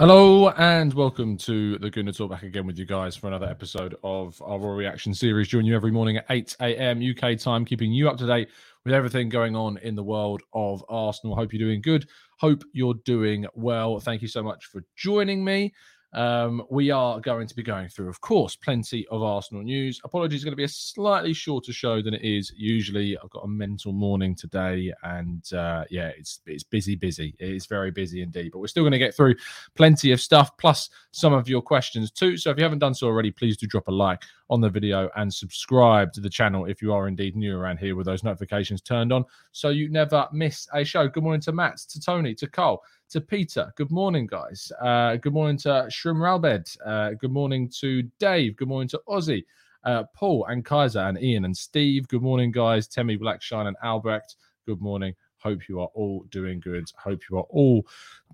Hello and welcome to the Gooner Talk back again with you guys for another episode of our Reaction series. Join you every morning at 8 a.m. UK time, keeping you up to date with everything going on in the world of Arsenal. Hope you're doing good. Hope you're doing well. Thank you so much for joining me. Um, we are going to be going through, of course, plenty of Arsenal news. Apologies, going to be a slightly shorter show than it is usually. I've got a mental morning today, and uh, yeah, it's it's busy, busy. It is very busy indeed. But we're still going to get through plenty of stuff, plus some of your questions too. So if you haven't done so already, please do drop a like on the video and subscribe to the channel if you are indeed new around here with those notifications turned on, so you never miss a show. Good morning to Matt, to Tony, to Cole to Peter. Good morning, guys. Uh, good morning to Shrim Ralbed. Uh, good morning to Dave. Good morning to Ozzy, uh, Paul, and Kaiser, and Ian, and Steve. Good morning, guys. Temi Blackshine and Albrecht. Good morning. Hope you are all doing good. Hope you are all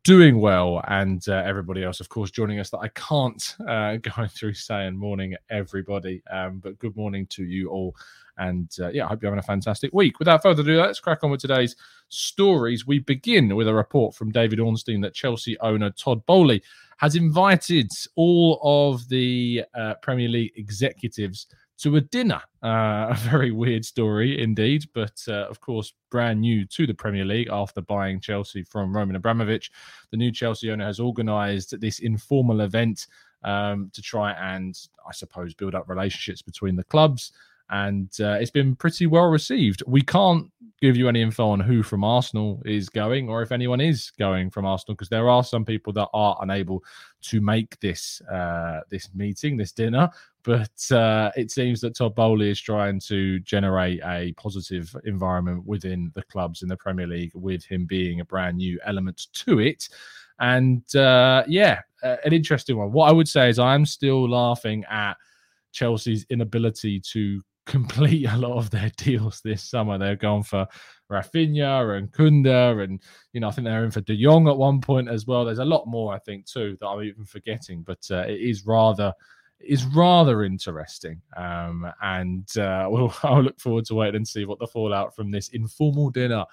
doing well. And uh, everybody else, of course, joining us that I can't uh, go through saying morning, everybody. Um, but good morning to you all. And uh, yeah, I hope you're having a fantastic week. Without further ado, let's crack on with today's stories. We begin with a report from David Ornstein that Chelsea owner Todd Boehly has invited all of the uh, Premier League executives to a dinner. Uh, a very weird story indeed, but uh, of course, brand new to the Premier League after buying Chelsea from Roman Abramovich. The new Chelsea owner has organised this informal event um, to try and, I suppose, build up relationships between the clubs and uh, it's been pretty well received. We can't give you any info on who from Arsenal is going or if anyone is going from Arsenal because there are some people that are unable to make this uh, this meeting, this dinner. But uh, it seems that Todd Boehly is trying to generate a positive environment within the clubs in the Premier League, with him being a brand new element to it. And uh, yeah, an interesting one. What I would say is I'm still laughing at Chelsea's inability to complete a lot of their deals this summer. They're going for Raphinha and Kounde, and you know I think they're in for De Jong at one point as well. There's a lot more I think too that I'm even forgetting, but uh, it is rather is rather interesting. Um, and uh, we'll, I'll look forward to waiting and see what the fallout from this informal dinner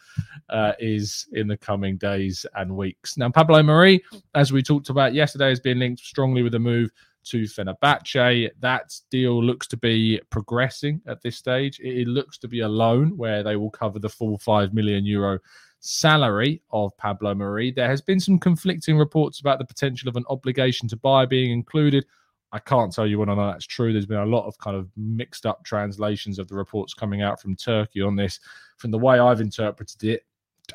uh, is in the coming days and weeks. Now, Pablo Mari, as we talked about yesterday, has been linked strongly with a move to Fenerbahce. That deal looks to be progressing at this stage. It looks to be a loan where they will cover the full 5 million euro salary of Pablo Mari. There has been some conflicting reports about the potential of an obligation to buy being included. I can't tell you whether or not that's true. There's been a lot of kind of mixed up translations of the reports coming out from Turkey on this. From the way I've interpreted it,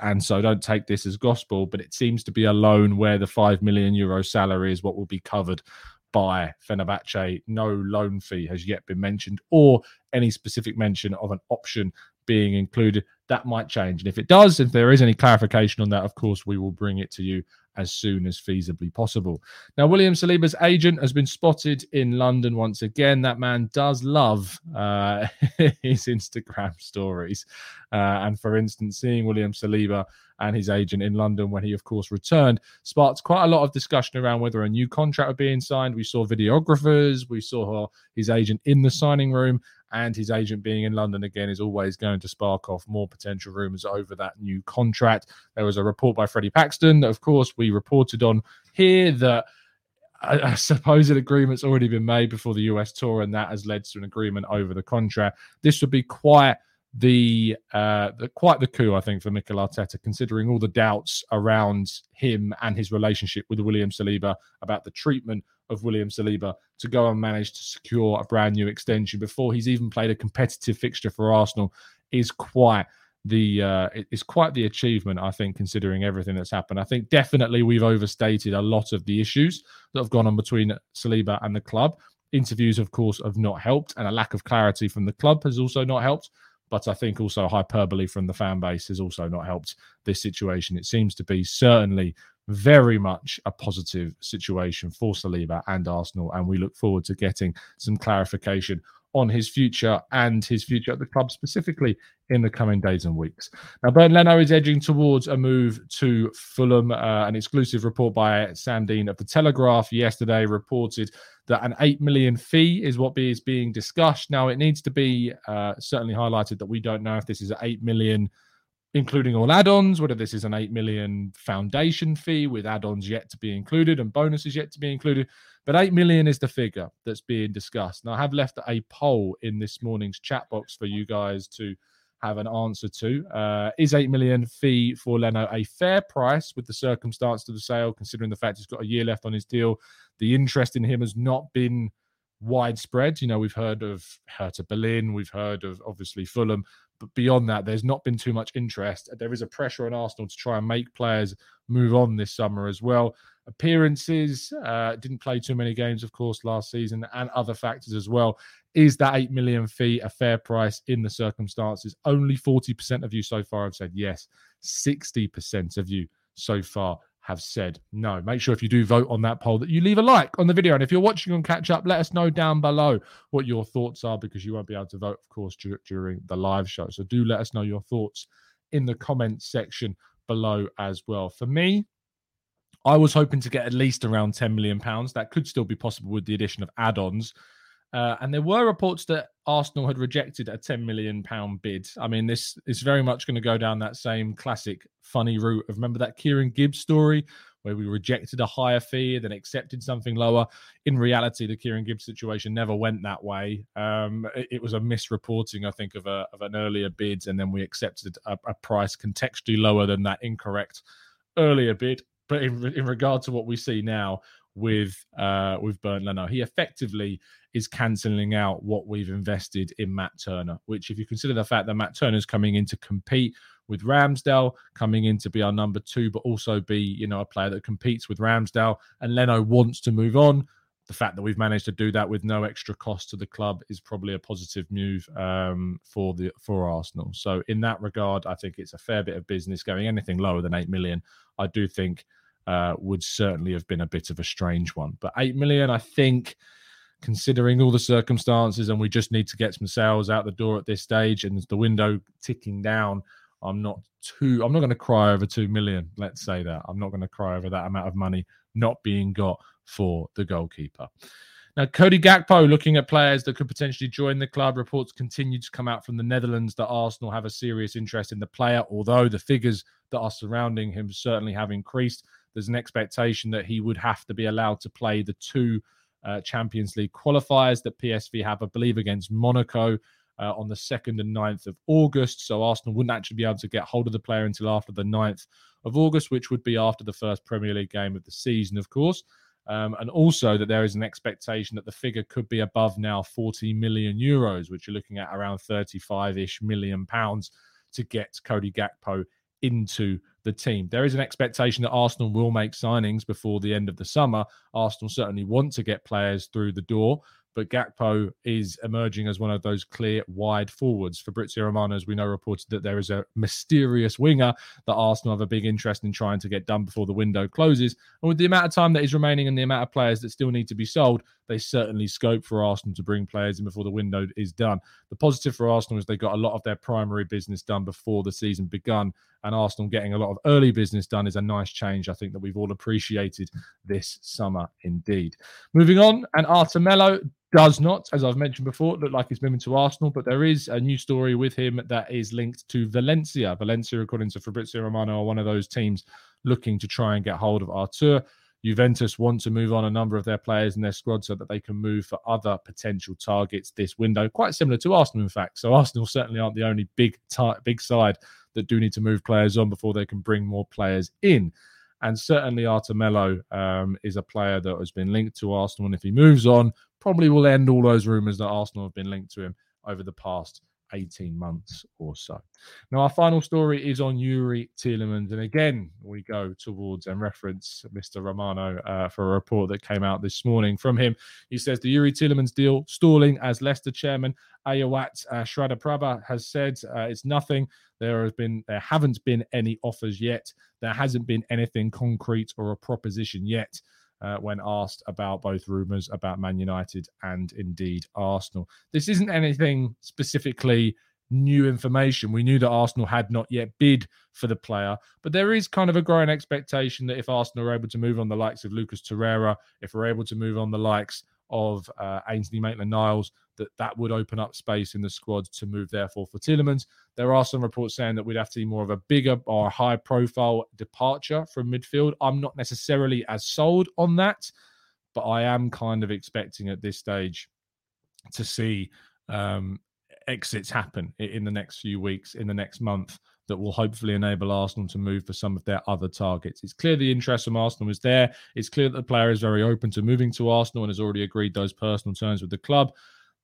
and so don't take this as gospel, but it seems to be a loan where the 5 million euro salary is what will be covered by Fenerbahce. No loan fee has yet been mentioned, or any specific mention of an option being included. That might change. And if it does, if there is any clarification on that, of course, we will bring it to you as soon as feasibly possible. Now, William Saliba's agent has been spotted in London once again. That man does love uh, his Instagram stories. Uh, and for instance, seeing William Saliba and his agent in London when he, of course, returned sparked quite a lot of discussion around whether a new contract was being signed. We saw videographers, we saw his agent in the signing room, and his agent being in London again is always going to spark off more potential rumours over that new contract. There was a report by Freddie Paxton that, of course, we reported on here that a, supposed agreement's already been made before the US tour, and that has led to an agreement over the contract. This would be quite the, uh, the quite the coup, I think, for Mikel Arteta, considering all the doubts around him and his relationship with William Saliba about the treatment of William Saliba to go and manage to secure a brand new extension before he's even played a competitive fixture for Arsenal is quite the uh, is quite the achievement, I think, considering everything that's happened. I think definitely we've overstated a lot of the issues that have gone on between Saliba and the club. Interviews, of course, have not helped, and a lack of clarity from the club has also not helped. But I think also hyperbole from the fan base has also not helped this situation. It seems to be certainly very much a positive situation for Saliba and Arsenal, and we look forward to getting some clarification on his future and his future at the club specifically in the coming days and weeks. Now, Bernd Leno is edging towards a move to Fulham. Uh, an exclusive report by Sam Dean of the Telegraph yesterday reported that an 8 million fee is what is being discussed. Now, it needs to be uh, certainly highlighted that we don't know if this is an 8 million including all add-ons, whether this is an 8 million foundation fee with add-ons yet to be included and bonuses yet to be included. But 8 million is the figure that's being discussed. Now, I have left a poll in this morning's chat box for you guys to have an answer to. Uh, is 8 million fee for Leno a fair price with the circumstance of the sale, considering the fact he's got a year left on his deal? The interest in him has not been widespread. You know, we've heard of Hertha Berlin, we've heard of obviously Fulham, but beyond that, there's not been too much interest. There is a pressure on Arsenal to try and make players move on this summer as well. Appearances, uh, didn't play too many games, of course, last season, and other factors as well. Is that 8 million fee a fair price in the circumstances? Only 40% of you so far have said yes, 60% of you so far have said no. Make sure if you do vote on that poll that you leave a like on the video. And if you're watching on catch up, let us know down below what your thoughts are because you won't be able to vote, of course, during the live show. So do let us know your thoughts in the comments section below as well. For me, I was hoping to get at least around 10 million pounds. That could still be possible with the addition of add-ons. Uh, and there were reports that Arsenal had rejected a 10 million pound bid. I mean, this is very much going to go down that same classic funny route of remember that Kieran Gibbs story where we rejected a higher fee then accepted something lower. In reality, the Kieran Gibbs situation never went that way. Um, it, it, was a misreporting, I think, of a of an earlier bid, and then we accepted a, a price contextually lower than that incorrect earlier bid. But in, in regard to what we see now, with uh, with Bernd Leno. He effectively is cancelling out what we've invested in Matt Turner. Which, if you consider the fact that Matt Turner's coming in to compete with Ramsdale, coming in to be our number two, but also be you know a player that competes with Ramsdale, and Leno wants to move on. The fact that we've managed to do that with no extra cost to the club is probably a positive move um, for the for Arsenal. So in that regard, I think it's a fair bit of business going. Anything lower than eight million, I do think uh, would certainly have been a bit of a strange one. But 8 million, I think, considering all the circumstances, and we just need to get some sales out the door at this stage, and the window ticking down. I'm not too. I'm not going to cry over two million. Let's say that I'm not going to cry over that amount of money not being got for the goalkeeper. Now, Cody Gakpo looking at players that could potentially join the club. Reports continue to come out from the Netherlands that Arsenal have a serious interest in the player, although the figures that are surrounding him certainly have increased there's an expectation that he would have to be allowed to play the two uh, Champions League qualifiers that PSV have, I believe, against Monaco uh, on the 2nd and 9th of August. So Arsenal wouldn't actually be able to get hold of the player until after the 9th of August, which would be after the first Premier League game of the season, of course. Um, and also that there is an expectation that the figure could be above now 40 million euros, which you're looking at around 35 ish million pounds to get Cody Gakpo into the team. There is an expectation that Arsenal will make signings before the end of the summer. Arsenal certainly want to get players through the door, but Gakpo is emerging as one of those clear wide forwards. Fabrizio Romano, as we know, reported that there is a mysterious winger that Arsenal have a big interest in trying to get done before the window closes. And with the amount of time that is remaining and the amount of players that still need to be sold, they certainly scope for Arsenal to bring players in before the window is done. The positive for Arsenal is they got a lot of their primary business done before the season begun, and Arsenal getting a lot of early business done is a nice change. I think that we've all appreciated this summer indeed. Moving on, and Arthur Melo does not, as I've mentioned before, look like he's moving to Arsenal, but there is a new story with him that is linked to Valencia. Valencia, according to Fabrizio Romano, are one of those teams looking to try and get hold of Arthur. Juventus want to move on a number of their players in their squad so that they can move for other potential targets this window. Quite similar to Arsenal, in fact. So Arsenal certainly aren't the only big big side that do need to move players on before they can bring more players in. And certainly Arthur Melo um, is a player that has been linked to Arsenal. And if he moves on, probably will end all those rumours that Arsenal have been linked to him over the past 18 months or so. Now, our final story is on Youri Tielemans. And again, we go towards and reference Mr. Romano uh, for a report that came out this morning from him. He says the Youri Tielemans deal stalling as Leicester chairman Aiyawatt uh, has said uh, it's nothing. There has been, there haven't been any offers yet. There hasn't been anything concrete or a proposition yet uh, when asked about both rumours about Man United and indeed Arsenal. This isn't anything specifically new information. We knew that Arsenal had not yet bid for the player, but there is kind of a growing expectation that if Arsenal are able to move on the likes of Lucas Torreira, if we're able to move on the likes of uh, Ainsley Maitland Niles, that that would open up space in the squad to move, therefore, for Tielemans. There are some reports saying that we'd have to be more of a bigger or high profile departure from midfield. I'm not necessarily as sold on that, but I am kind of expecting at this stage to see um, exits happen in the next few weeks, in the next month, that will hopefully enable Arsenal to move for some of their other targets. It's clear the interest from Arsenal is there. It's clear that the player is very open to moving to Arsenal and has already agreed those personal terms with the club.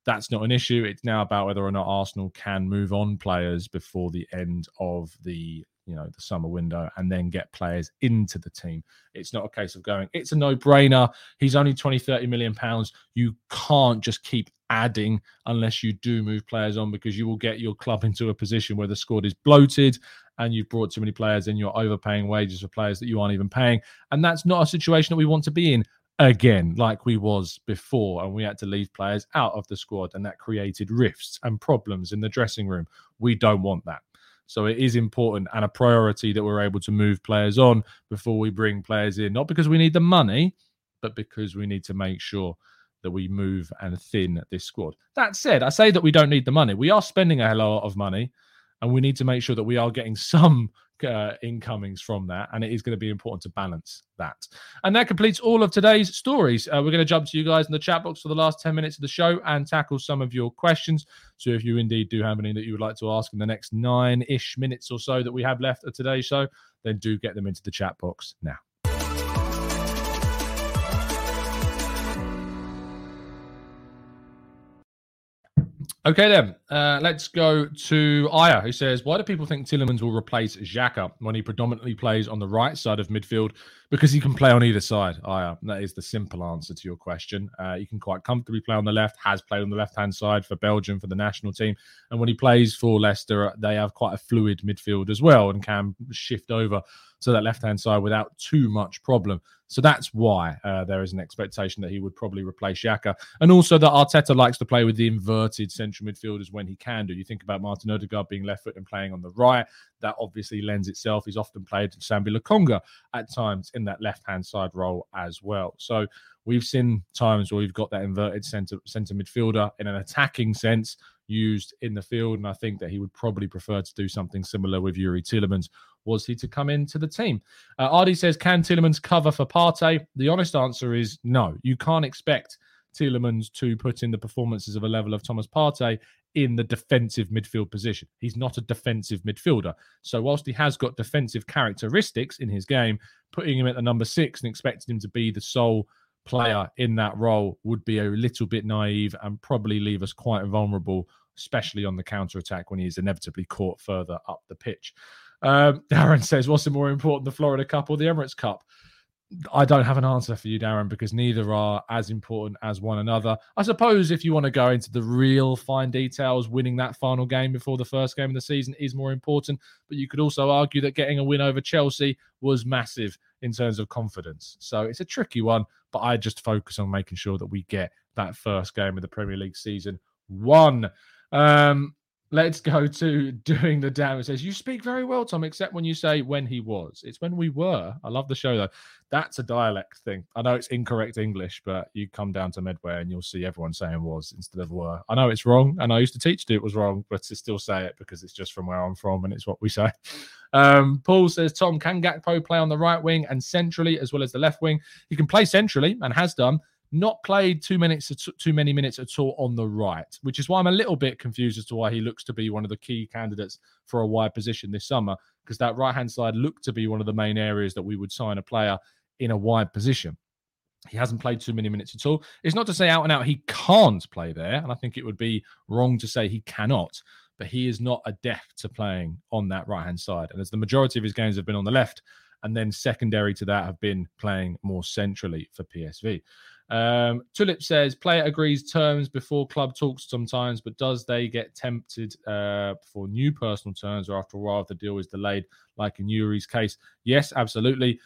That's not an issue. It's now about whether or not Arsenal can move on players before the end of the you know the summer window and then get players into the team it's not a case of going it's a no-brainer he's only 20 30 million pounds you can't just keep adding unless you do move players on because you will get your club into a position where the squad is bloated and you've brought too many players in you're overpaying wages for players that you aren't even paying. And that's not a situation that we want to be in again like we was before and we had to leave players out of the squad and that created rifts and problems in the dressing room. We don't want that. So it is important and a priority that we're able to move players on before we bring players in not because we need the money but because we need to make sure that we move and thin this squad that said i say that we don't need the money we are spending a lot of money and we need to make sure that we are getting some uh, incomings from that, and it is going to be important to balance that. And that completes all of today's stories. Uh, we're going to jump to you guys in the chat box for the last 10 minutes of the show and tackle some of your questions. So if you indeed do have any that you would like to ask in the next nine ish minutes or so that we have left of today's show, then do get them into the chat box now. Okay, then uh, let's go to Aya, who says, "Why do people think Tielemans will replace Xhaka when he predominantly plays on the right side of midfield? Because he can play on either side." Aya, that is the simple answer to your question. Uh, he can quite comfortably play on the left. Has played on the left hand side for Belgium for the national team, and when he plays for Leicester, they have quite a fluid midfield as well and can shift over to that left hand side without too much problem. So that's why uh, there is an expectation that he would probably replace Xhaka. And also that Arteta likes to play with the inverted central midfielders when he can do. You think about Martin Odegaard being left foot and playing on the right. That obviously lends itself. He's often played Sambi Lokonga at times in that left hand side role as well. So we've seen times where we've got that inverted centre centre midfielder in an attacking sense used in the field. And I think that he would probably prefer to do something similar with Youri Tielemans was he to come into the team. Uh, Ardy says, can Tielemans cover for Partey? The honest answer is no. You can't expect Tielemans to put in the performances of a level of Thomas Partey in the defensive midfield position. He's not a defensive midfielder. So whilst he has got defensive characteristics in his game, putting him at the number six and expecting him to be the sole player in that role would be a little bit naive and probably leave us quite vulnerable, especially on the counter attack when he is inevitably caught further up the pitch. Um, Darren says, "What's the more important, the Florida Cup or the Emirates Cup?" I don't have an answer for you, Darren, because neither are as important as one another. I suppose if you want to go into the real fine details, winning that final game before the first game of the season is more important. But you could also argue that getting a win over Chelsea was massive in terms of confidence. So it's a tricky one, but I just focus on making sure that we get that first game of the Premier League season won. Um, Let's go to doing the damn. It says, You speak very well, Tom, except when you say when he was. It's when we were. I love the show, though. That's a dialect thing. I know it's incorrect English, but you come down to Medway and you'll see everyone saying was instead of were. I know it's wrong, and I used to teach to it was wrong, but to still say it because it's just from where I'm from and it's what we say. Um, Paul says, Tom, can Gakpo play on the right wing and centrally as well as the left wing? He can play centrally and has done not played too minutes too many minutes at all on the right, which is why I'm a little bit confused as to why he looks to be one of the key candidates for a wide position this summer, because that right hand side looked to be one of the main areas that we would sign a player in a wide position. He hasn't played too many minutes at all. It's not to say out and out he can't play there, and I think it would be wrong to say he cannot, but he is not adept to playing on that right hand side. And as the majority of his games have been on the left, and then secondary to that have been playing more centrally for PSV. Um, Tulip says player agrees terms before club talks sometimes, but does they get tempted uh, for new personal terms or after a while if the deal is delayed, like in Youri's case? Yes, absolutely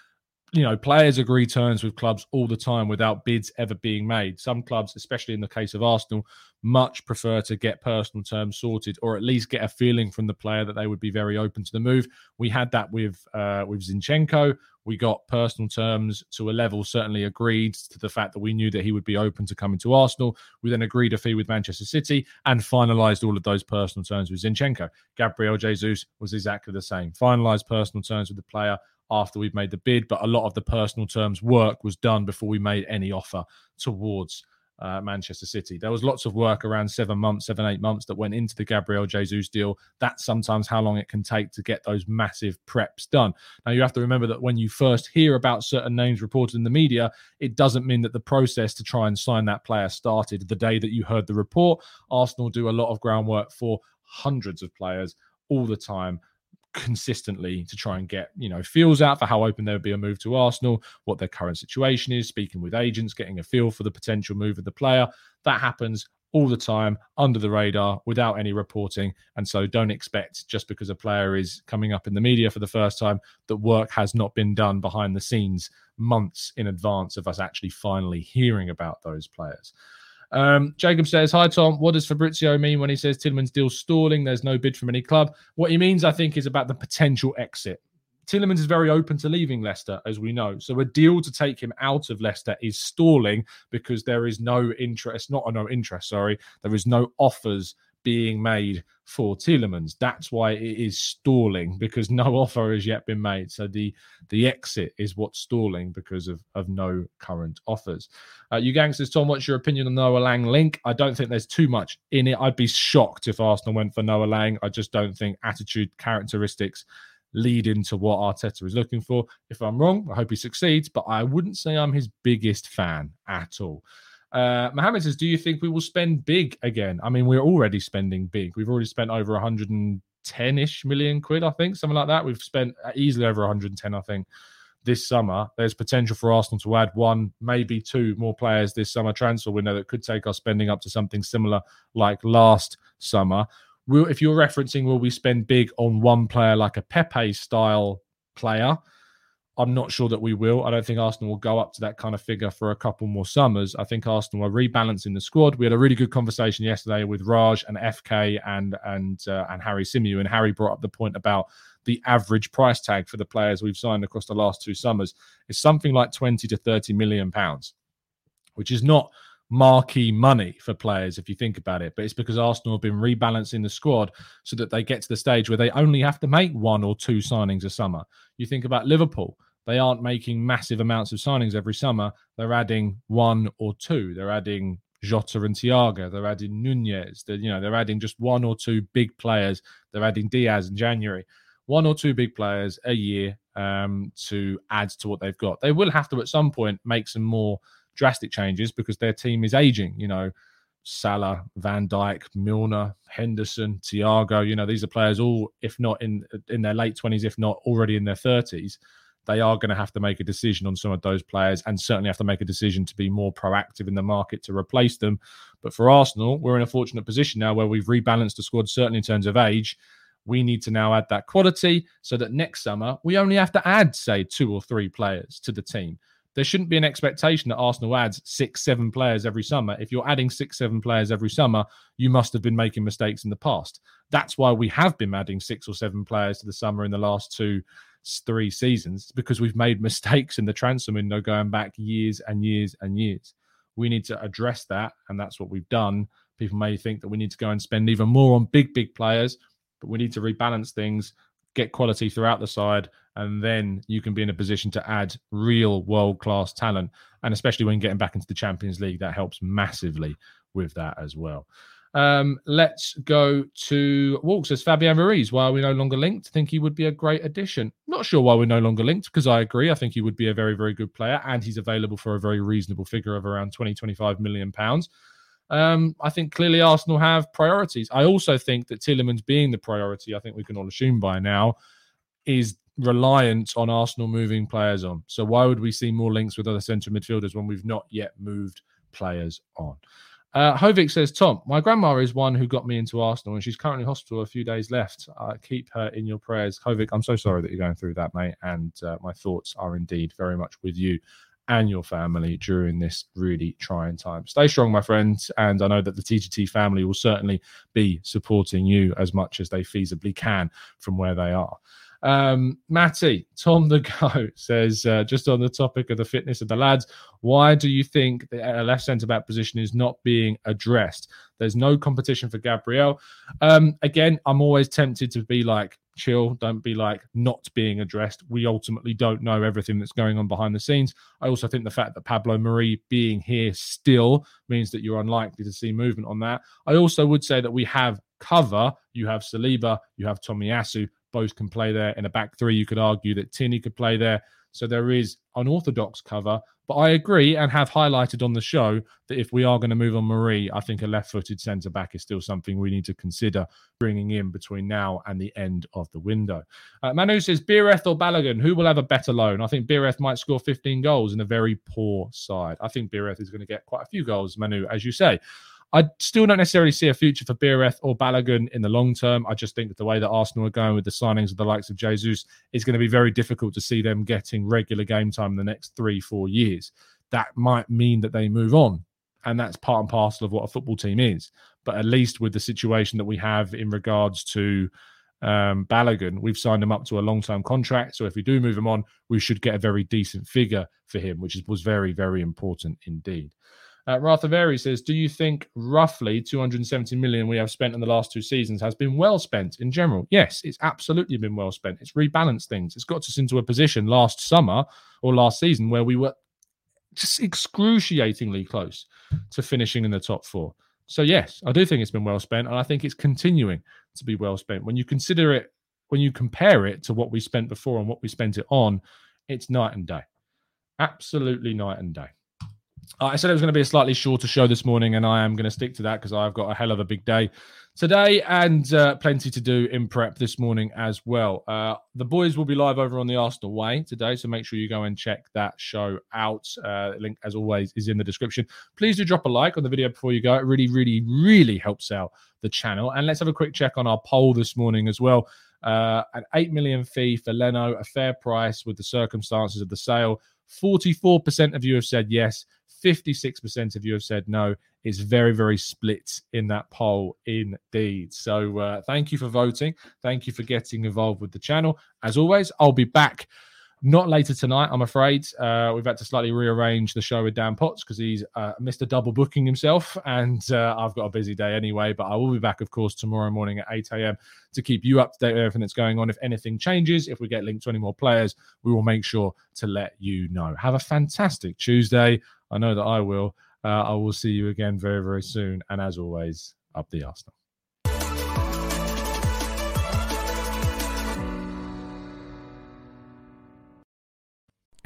you know, players agree terms with clubs all the time without bids ever being made. Some clubs, especially in the case of Arsenal, much prefer to get personal terms sorted or at least get a feeling from the player that they would be very open to the move. We had that with uh, with Zinchenko. We got personal terms to a level certainly agreed to the fact that we knew that he would be open to coming to Arsenal. We then agreed a fee with Manchester City and finalised all of those personal terms with Zinchenko. Gabriel Jesus was exactly the same. Finalised personal terms with the player after we've made the bid, but a lot of the personal terms work was done before we made any offer towards uh, Manchester City. There was lots of work around seven months, seven, eight months that went into the Gabriel Jesus deal. That's sometimes how long it can take to get those massive preps done. Now, you have to remember that when you first hear about certain names reported in the media, it doesn't mean that the process to try and sign that player started the day that you heard the report. Arsenal do a lot of groundwork for hundreds of players all the time consistently to try and get you know feels out for how open there would be a move to Arsenal, what their current situation is, speaking with agents, getting a feel for the potential move of the player. That happens all the time under the radar without any reporting. And so don't expect just because a player is coming up in the media for the first time that work has not been done behind the scenes months in advance of us actually finally hearing about those players. Um, Jacob says, Hi, Tom. What does Fabrizio mean when he says Tielemans deal stalling? There's no bid from any club. What he means, I think, is about the potential exit. Tielemans is very open to leaving Leicester, as we know. So a deal to take him out of Leicester is stalling because there is no interest, not a no interest, sorry, there is no offers being made for Tielemans. That's why it is stalling because no offer has yet been made. So the the exit is what's stalling because of of no current offers. Uh, you gangsters, Tom, what's your opinion on Noah Lang link? I don't think there's too much in it. I'd be shocked if Arsenal went for Noah Lang. I just don't think attitude characteristics lead into what Arteta is looking for. If I'm wrong, I hope he succeeds, but I wouldn't say I'm his biggest fan at all. Uh, Mohammed says, Do you think we will spend big again? I mean, we're already spending big. We've already spent over 110 ish million quid, I think, something like that. We've spent easily over 110, I think, this summer. There's potential for Arsenal to add one, maybe two more players this summer transfer window that could take our spending up to something similar like last summer. Will, if you're referencing, will we spend big on one player like a Pepe style player? I'm not sure that we will. I don't think Arsenal will go up to that kind of figure for a couple more summers. I think Arsenal are rebalancing the squad. We had a really good conversation yesterday with Raj and FK and and uh, and Harry Symeou, and Harry brought up the point about the average price tag for the players we've signed across the last two summers is something like 20 to 30 million pounds, which is not marquee money for players if you think about it. But it's because Arsenal have been rebalancing the squad so that they get to the stage where they only have to make one or two signings a summer. You think about Liverpool they aren't making massive amounts of signings every summer. They're adding one or two. They're adding Jota and Thiago. They're adding Nunez. They're, you know, they're adding just one or two big players. They're adding Diaz in January. One or two big players a year um, to add to what they've got. They will have to at some point make some more drastic changes because their team is aging. You know, Salah, Van Dijk, Milner, Henderson, Thiago. You know, these are players all, if not in in their late twenties, if not already in their thirties they are going to have to make a decision on some of those players and certainly have to make a decision to be more proactive in the market to replace them. But for Arsenal, we're in a fortunate position now where we've rebalanced the squad, certainly in terms of age. We need to now add that quality so that next summer we only have to add, say, two or three players to the team. There shouldn't be an expectation that Arsenal adds six, seven players every summer. If you're adding six, seven players every summer, you must have been making mistakes in the past. That's why we have been adding six or seven players to the summer in the last two three seasons because we've made mistakes in the transfer window going back years and years and years. We need to address that, and that's what we've done. People may think that we need to go and spend even more on big, big players, but we need to rebalance things, get quality throughout the side, and then you can be in a position to add real world class talent. And especially when getting back into the Champions League, that helps massively with that as well. Um, let's go to Walks as Fabian Ruiz. Why are we no longer linked? Think he would be a great addition. Not sure why we're no longer linked because I agree. I think he would be a very, very good player and he's available for a very reasonable figure of around 20, 25 million pounds. Um, I think clearly Arsenal have priorities. I also think that Tielemans being the priority, I think we can all assume by now, is reliant on Arsenal moving players on. So why would we see more links with other central midfielders when we've not yet moved players on? Uh, Hovik says, Tom, my grandma is one who got me into Arsenal and she's currently hospital, a few days left. Uh, keep her in your prayers. Hovik, I'm so sorry that you're going through that, mate. And uh, my thoughts are indeed very much with you and your family during this really trying time. Stay strong, my friends. And I know that the TGT family will certainly be supporting you as much as they feasibly can from where they are. Um, Matty, Tom the Goat says, uh, just on the topic of the fitness of the lads, why do you think the left centre back position is not being addressed? There's no competition for Gabriel. Um, again, I'm always tempted to be like, chill, don't be like not being addressed. We ultimately don't know everything that's going on behind the scenes. I also think the fact that Pablo Mari being here still means that you're unlikely to see movement on that. I also would say that we have cover. You have Saliba, you have Tomiyasu, both can play there. In a back three, you could argue that Tierney could play there. So there is unorthodox cover. But I agree and have highlighted on the show that if we are going to move on Mari, I think a left footed centre back is still something we need to consider bringing in between now and the end of the window. Uh, Manu says, Beereth or Balogun, who will have a better loan? I think Beereth might score 15 goals in a very poor side. I think Beereth is going to get quite a few goals, Manu, as you say. I still don't necessarily see a future for Beereth or Balogun in the long term. I just think that the way that Arsenal are going with the signings of the likes of Jesus is going to be very difficult to see them getting regular game time in the next three, four years. That might mean that they move on. And that's part and parcel of what a football team is. But at least with the situation that we have in regards to um, Balogun, we've signed him up to a long term contract. So if we do move him on, we should get a very decent figure for him, which is, was very, very important indeed. Uh, Rathaveri says, Do you think roughly 270 million we have spent in the last two seasons has been well spent in general? Yes, it's absolutely been well spent. It's rebalanced things. It's got us into a position last summer or last season where we were just excruciatingly close to finishing in the top four. So, yes, I do think it's been well spent. And I think it's continuing to be well spent. When you consider it, when you compare it to what we spent before and what we spent it on, it's night and day. Absolutely night and day. Uh, I said it was going to be a slightly shorter show this morning, and I am going to stick to that because I've got a hell of a big day today and uh, plenty to do in prep this morning as well. Uh, the boys will be live over on the Arsenal Way today, so make sure you go and check that show out. Uh, link, as always, is in the description. Please do drop a like on the video before you go. It really, really, really helps out the channel. And let's have a quick check on our poll this morning as well. Uh, an 8 million fee for Leno, a fair price with the circumstances of the sale. 44% of you have said yes. 56% of you have said no. It's very, very split in that poll indeed. So uh, thank you for voting. Thank you for getting involved with the channel. As always, I'll be back not later tonight, I'm afraid. Uh, we've had to slightly rearrange the show with Dan Potts because he's uh, a double booking himself, and uh, I've got a busy day anyway. But I will be back, of course, tomorrow morning at 8 a.m. to keep you up to date with everything that's going on. If anything changes, if we get linked to any more players, we will make sure to let you know. Have a fantastic Tuesday. I know that I will. Uh, I will see you again very, very soon. And as always, up the Arsenal.